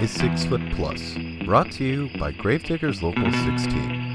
Is Six Foot Plus, brought to you by Gravediggers Local 16.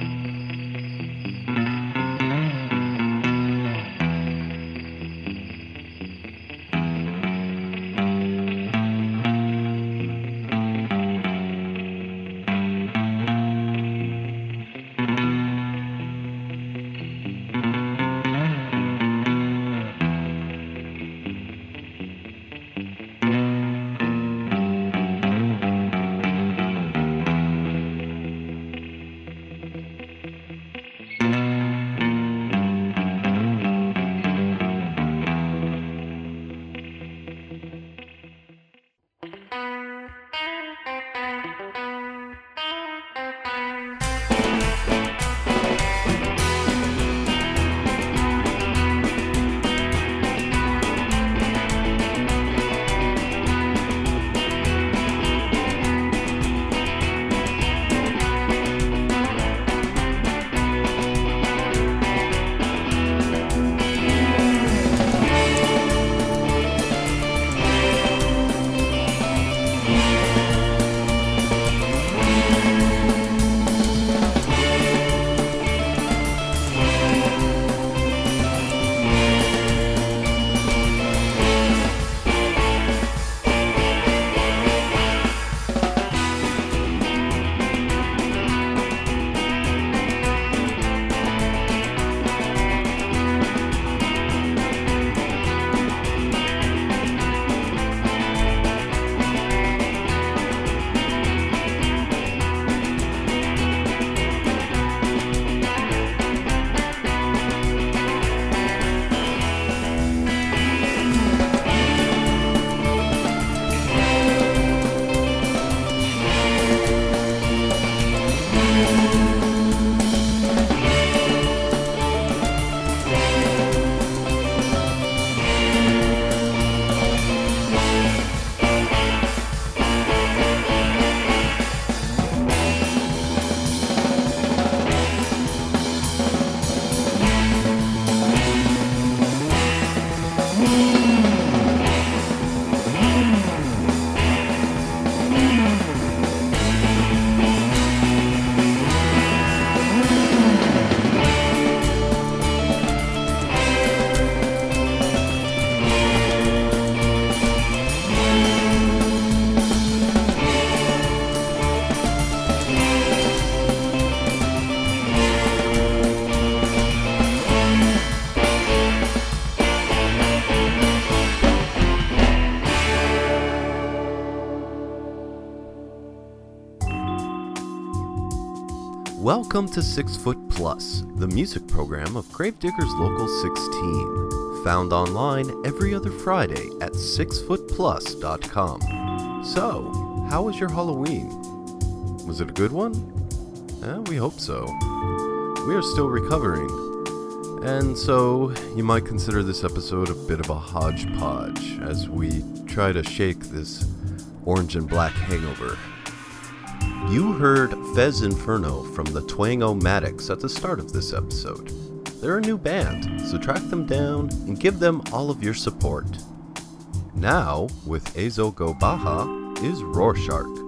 Welcome to Six Foot Plus, the music program of Gravediggers Local 16. Found online every other Friday at sixfootplus.com. So, how was your Halloween? Was it a good one? Eh, we hope so. We are still recovering. And so, you might consider this episode a bit of a hodgepodge as we try to shake this orange and black hangover. You heard Fez Inferno from the Twang-O-Matics at the start of this episode. They're a new band, so track them down and give them all of your support. Now, with Ezo Go Baja, is Rorschach.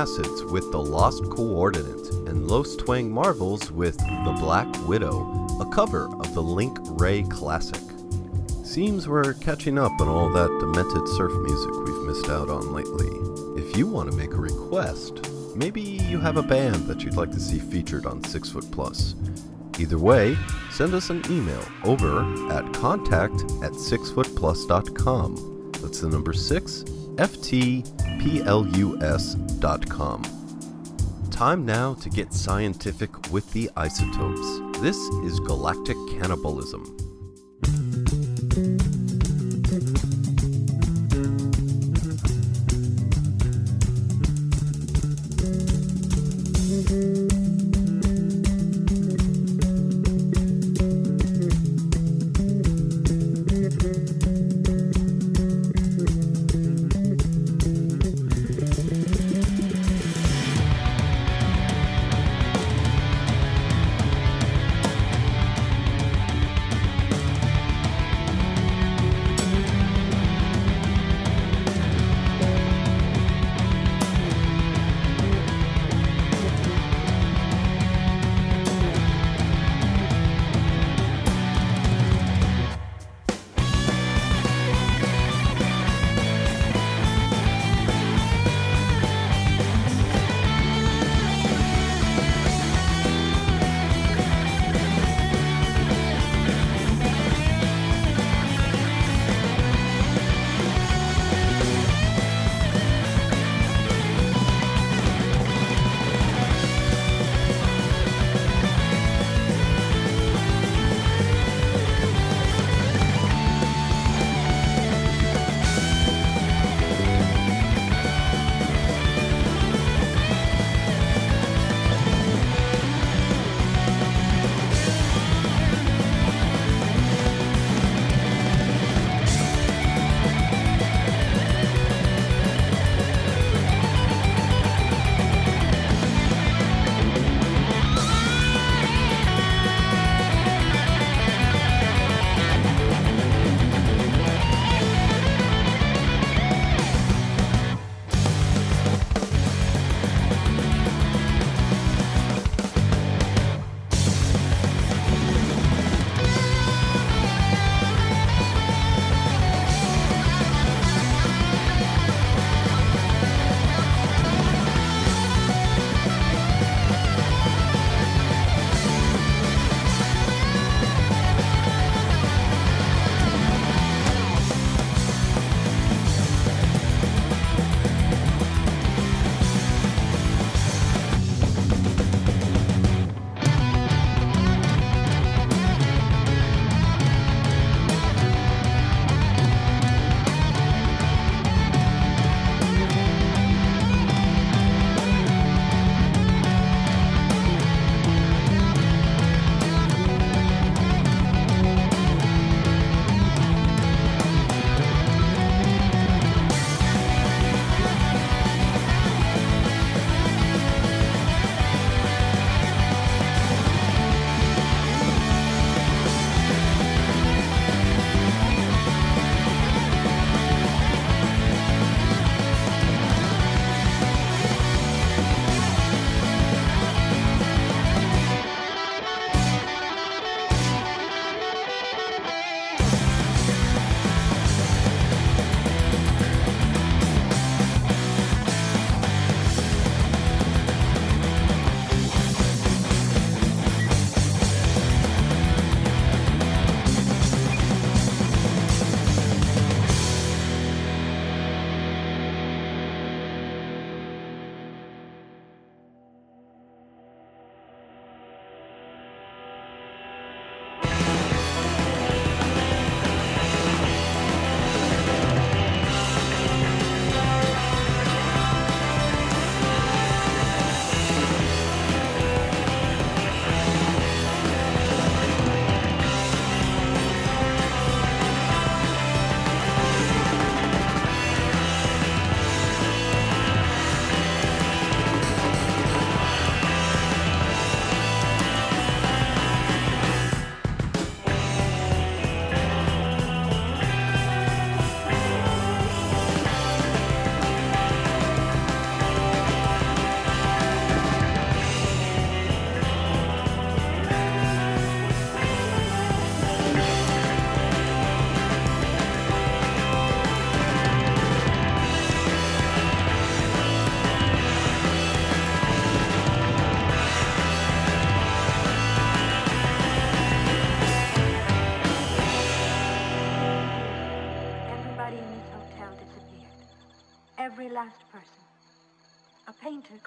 Acids with The Lost Coordinate, and Los Twang Marvels with The Black Widow, a cover of the Link Wray classic. Seems we're catching up on all that demented surf music we've missed out on lately. If you want to make a request, maybe you have a band that you'd like to see featured on Six Foot Plus. Either way, send us an email over at contact at sixfootplus.com. That's the number 6, ftplus.com. Time now to get scientific with the isotopes. This is galactic cannibalism.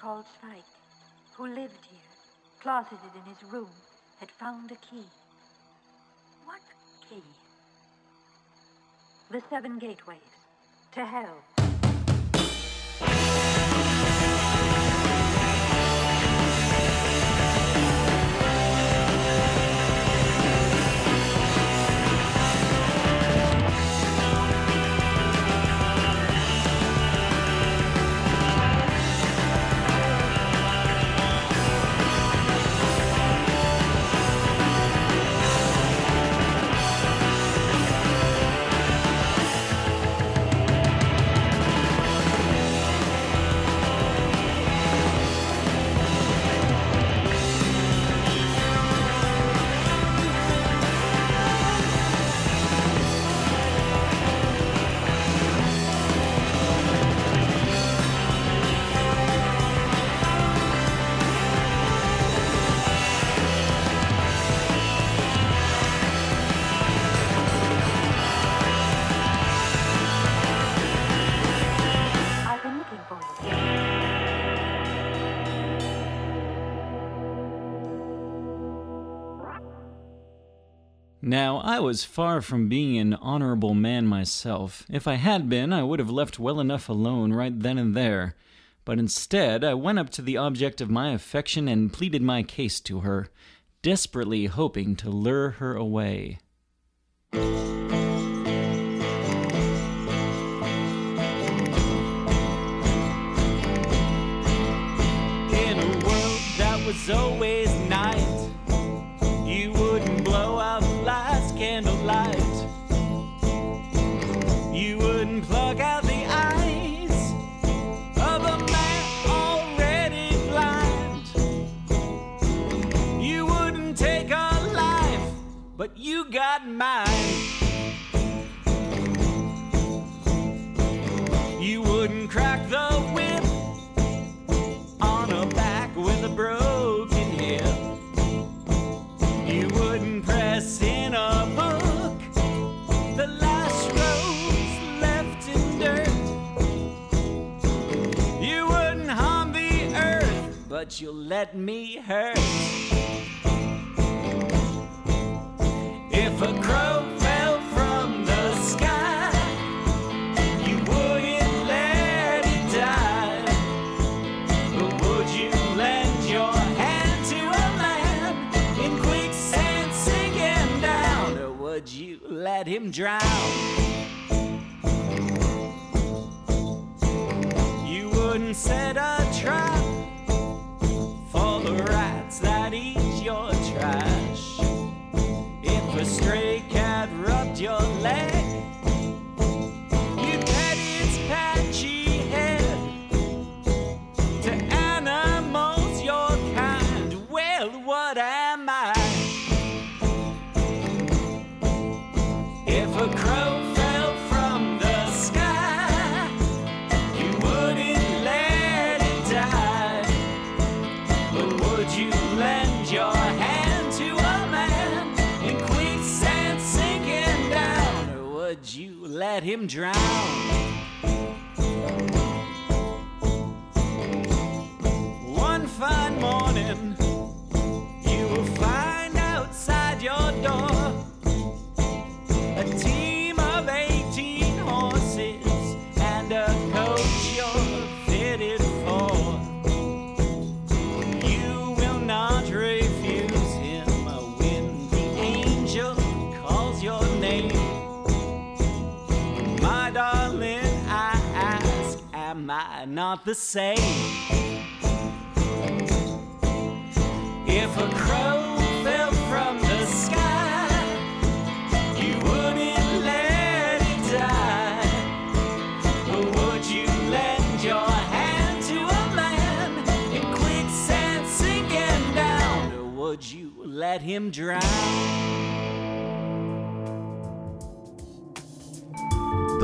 Called Spike, who lived here, closeted in his room, had found a key. What key? The seven gateways to hell. Now, I was far from being an honorable man myself. If I had been, I would have left well enough alone right then and there. But instead, I went up to the object of my affection and pleaded my case to her, desperately hoping to lure her away. In a world that was always night, you. You wouldn't crack the whip on a back with a broken hip. You wouldn't press in a book the last rose left in dirt. You wouldn't harm the earth, but you'll let me hurt. Let him die Or would you lend your hand to a man in quicksand sink him down Or would you let him drown? You wouldn't set a trap for the rats that eat your trash. Stray cat rubbed your leg, you'd pet its patchy head to animals your kind. Well, what am I? Let him drown? Not the same? If a crow fell from the sky, you wouldn't let it die.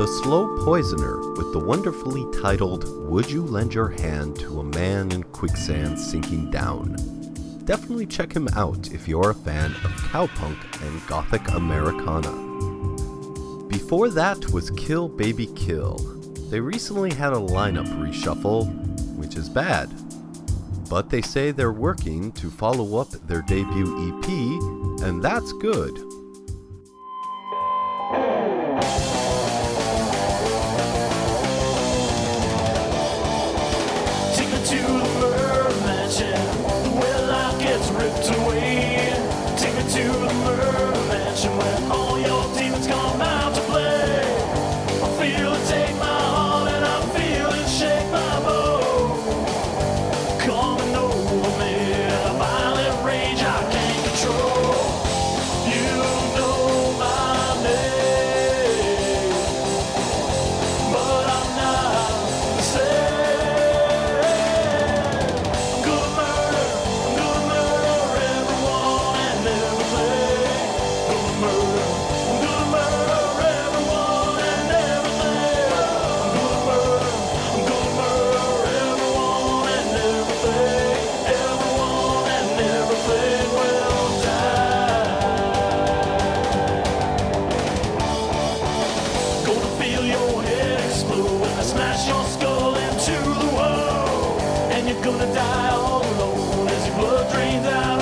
The Slow Poisoner with the wonderfully titled Would You Lend Your Hand to a Man in Quicksand Sinking Down? Definitely check him out if you're a fan of cowpunk and gothic Americana. Before that was Kill Baby Kill. They recently had a lineup reshuffle, which is bad. But they say they're working to follow up their debut EP, and that's good. your skull into the and you're gonna die all alone as your blood drains out.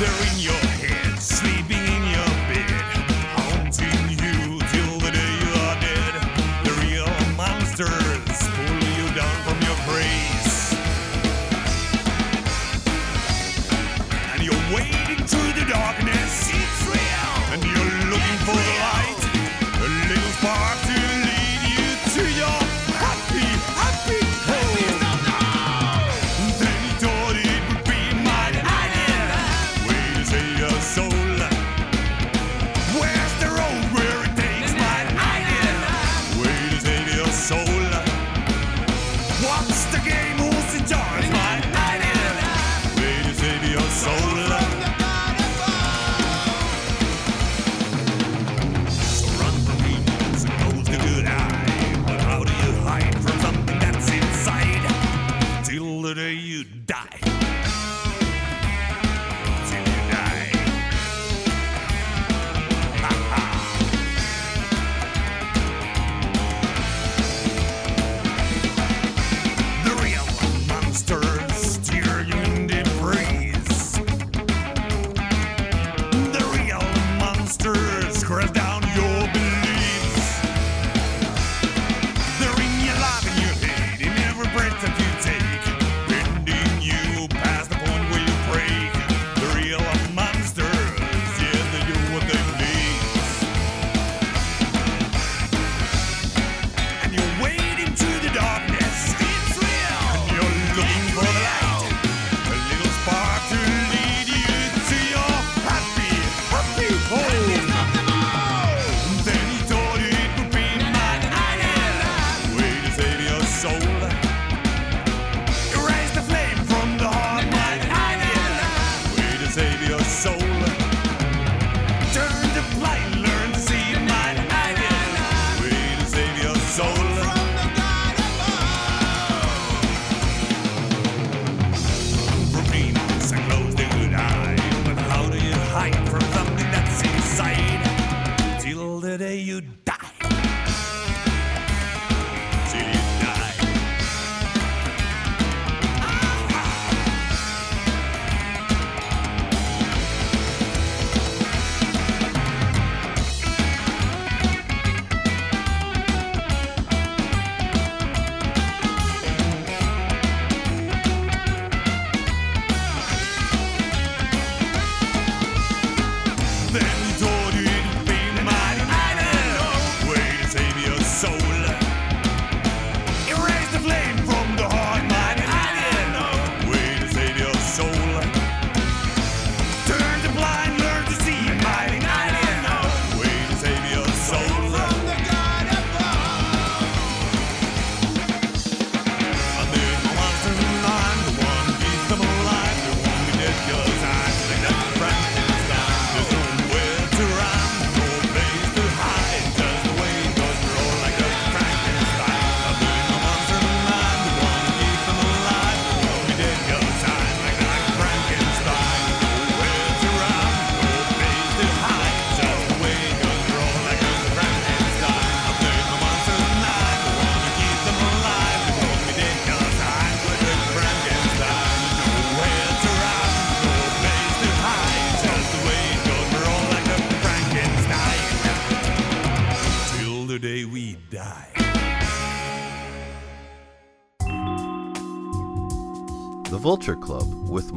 There is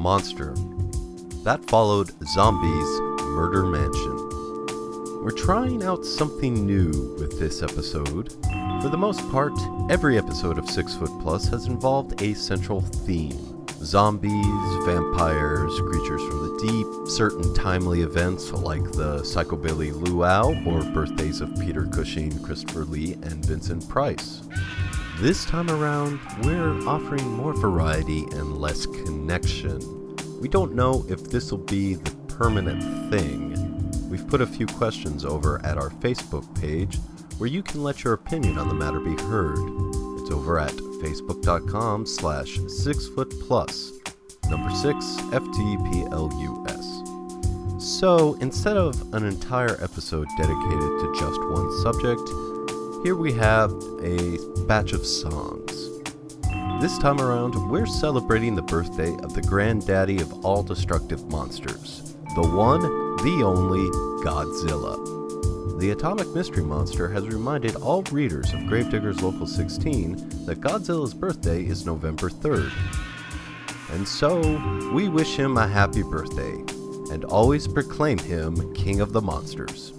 Monster. That followed Zombies Murder Mansion. We're trying out something new with this episode. For the most part, every episode of Six Foot Plus has involved a central theme zombies, vampires, creatures from the deep, certain timely events like the Psychobilly Luau or birthdays of Peter Cushing, Christopher Lee, and Vincent Price. This time around, we're offering more variety and less connection. We don't know if this will be the permanent thing. We've put a few questions over at our Facebook page where you can let your opinion on the matter be heard. It's over at facebook.com slash six foot plus, number six, FTPLUS. So instead of an entire episode dedicated to just one subject, here we have a batch of songs. This time around, we're celebrating the birthday of the granddaddy of all destructive monsters, the one, the only Godzilla. The Atomic Mystery Monster has reminded all readers of Gravediggers Local 16 that Godzilla's birthday is November 3rd. And so, we wish him a happy birthday, and always proclaim him King of the Monsters.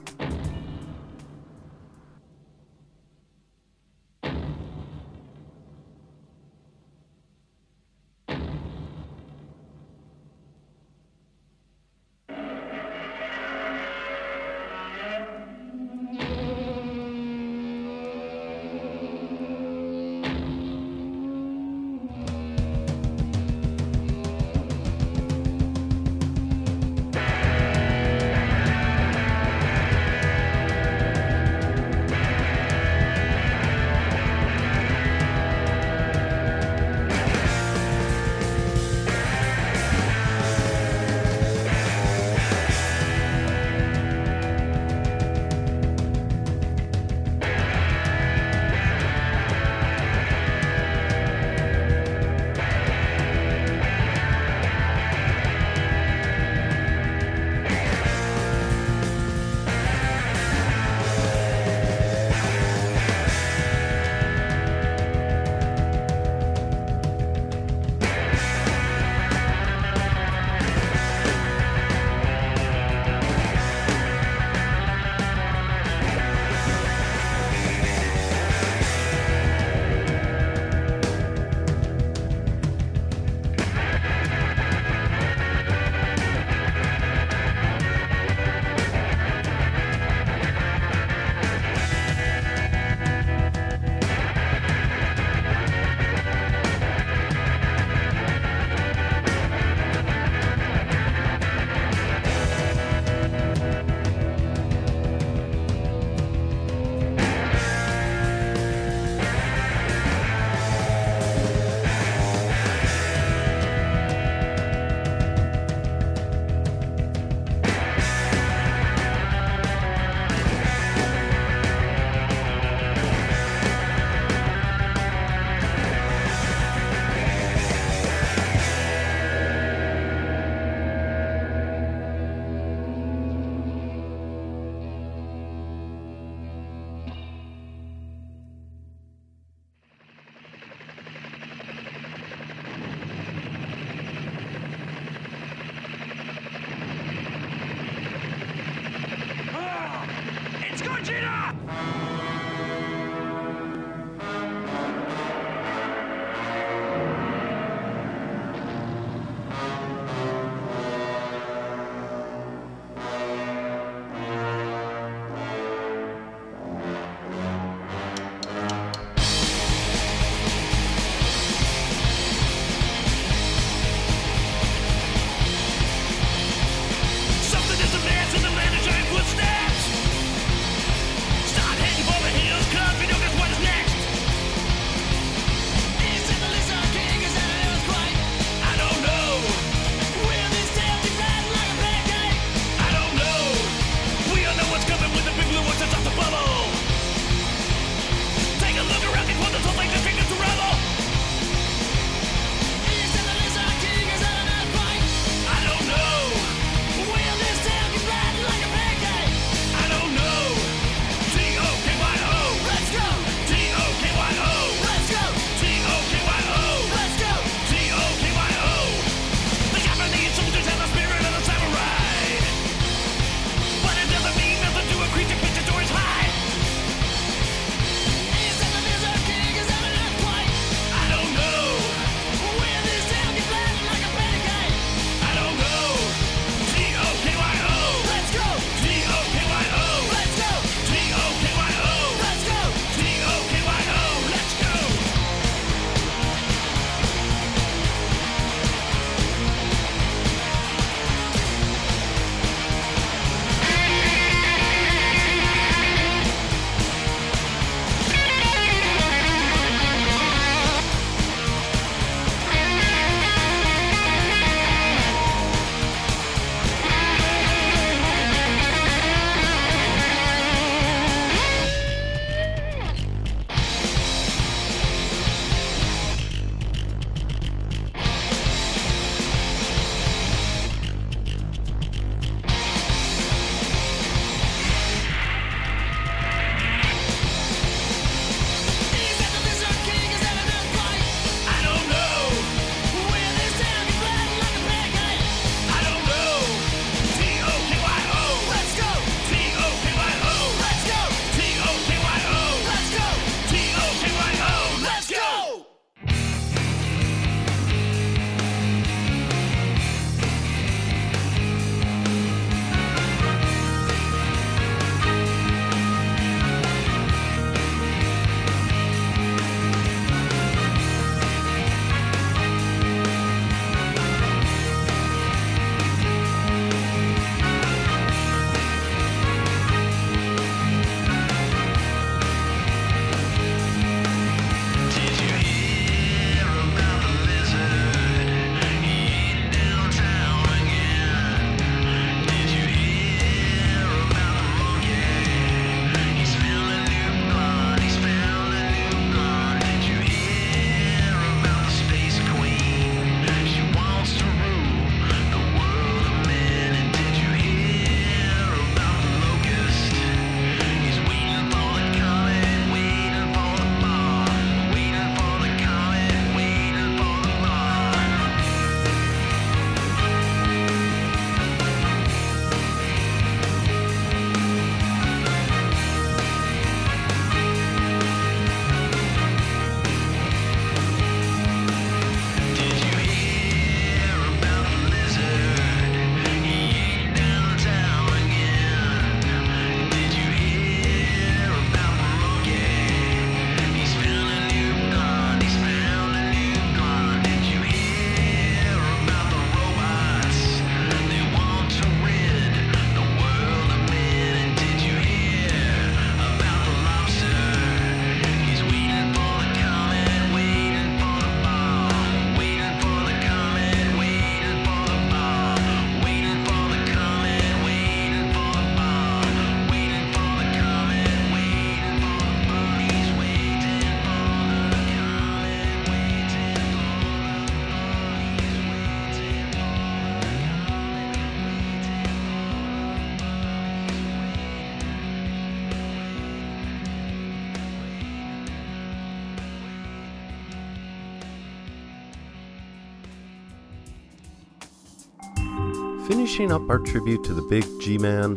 Finishing up our tribute to the big G Man,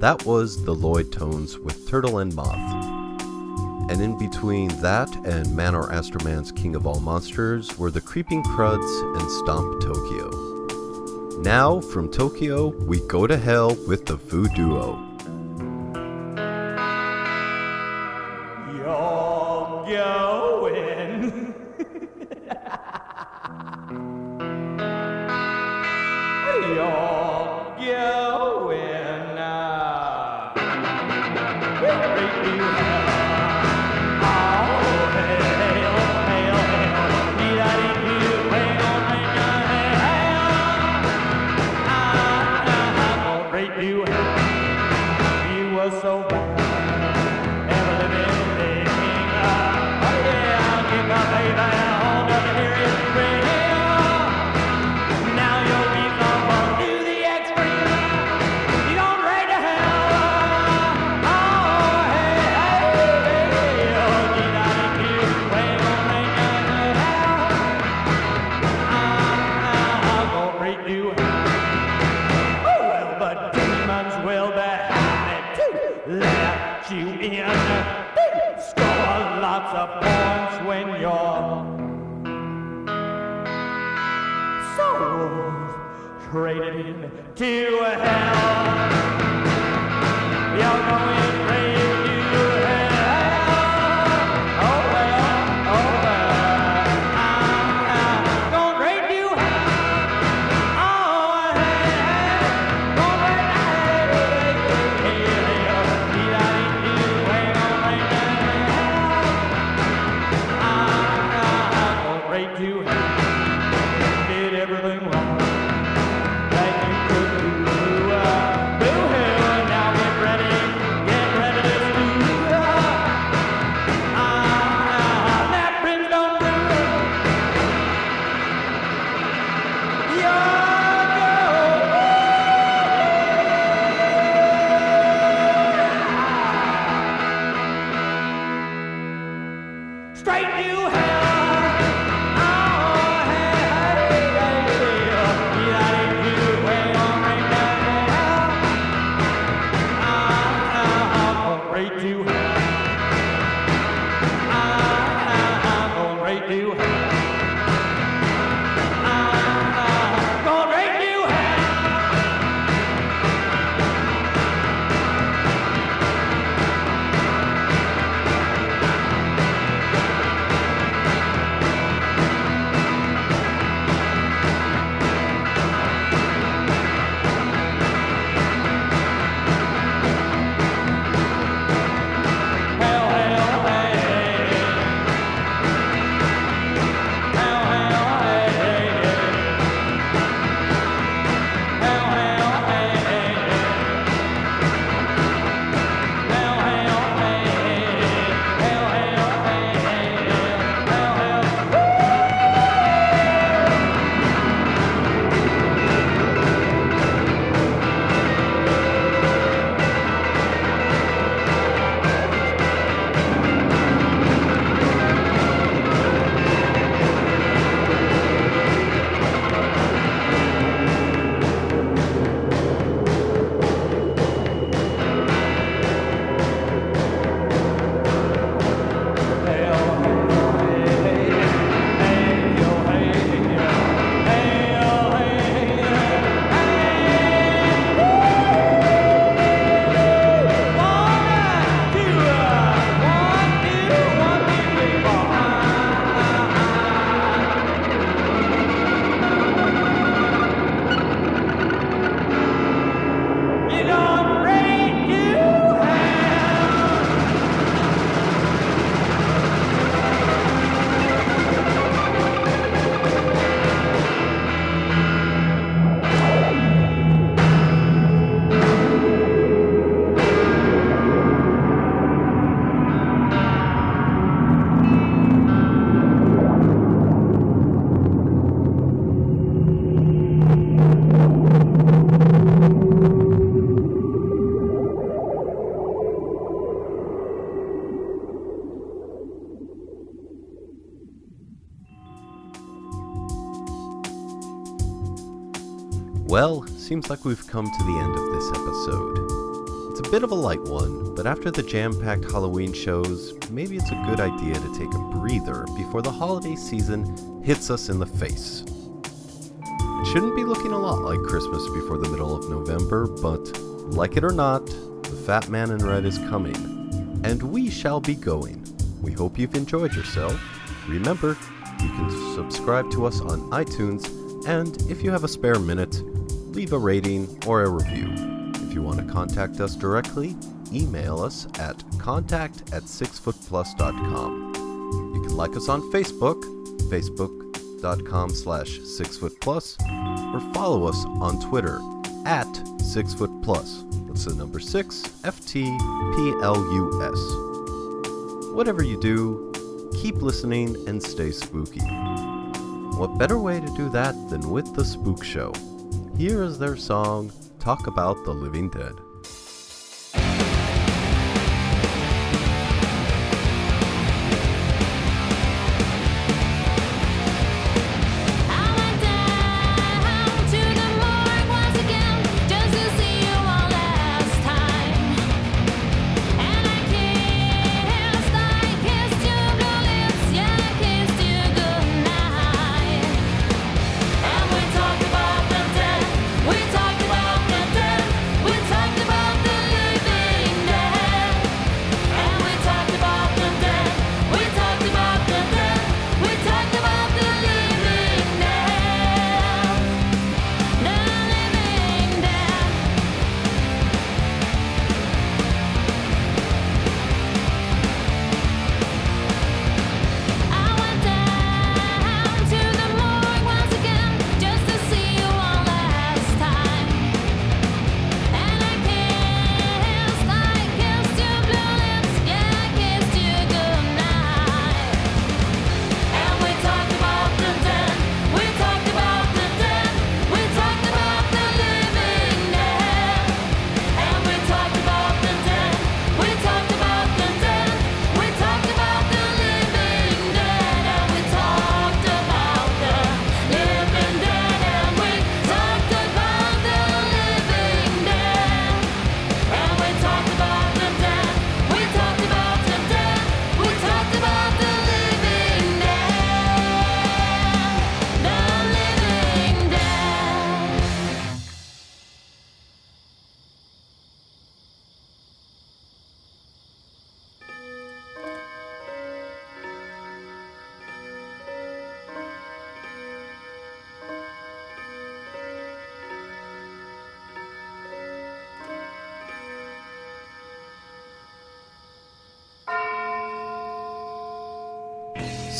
that was the Lloyd Tones with Turtle and Moth. And in between that and Man or Astro-man's King of All Monsters were the Creeping Cruds and Stomp Tokyo. Now, from Tokyo, we go to hell with the Voodoo. Seems like we've come to the end of this episode. It's a bit of a light one, but after the jam packed Halloween shows, maybe it's a good idea to take a breather before the holiday season hits us in the face. It shouldn't be looking a lot like Christmas before the middle of November, but like it or not, the Fat Man in Red is coming, and we shall be going. We hope you've enjoyed yourself. Remember, you can subscribe to us on iTunes, and if you have a spare minute, leave a rating or a review. If you want to contact us directly, email us at contact at sixfootplus.com. You can like us on Facebook, facebook.com slash sixfootplus, or follow us on Twitter at sixfootplus. That's the number six, F-T-P-L-U-S. Whatever you do, keep listening and stay spooky. What better way to do that than with the Spook Show? Here is their song, Talk About the Living Dead.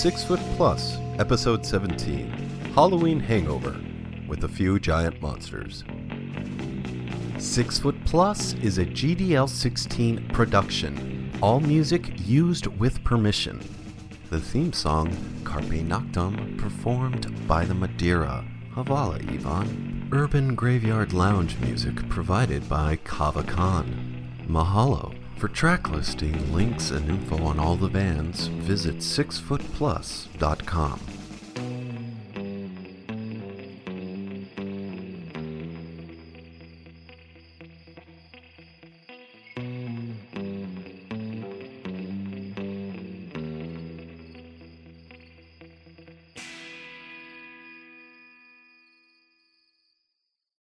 Six Foot Plus, Episode 17 Halloween Hangover with a few giant monsters. Six Foot Plus is a GDL 16 production, all music used with permission. The theme song, Carpe Noctem, performed by the Madeira. Havala, Ivan. Urban Graveyard Lounge music provided by Kava Kon. Mahalo. For track listing, links, and info on all the bands, visit sixfootplus.com.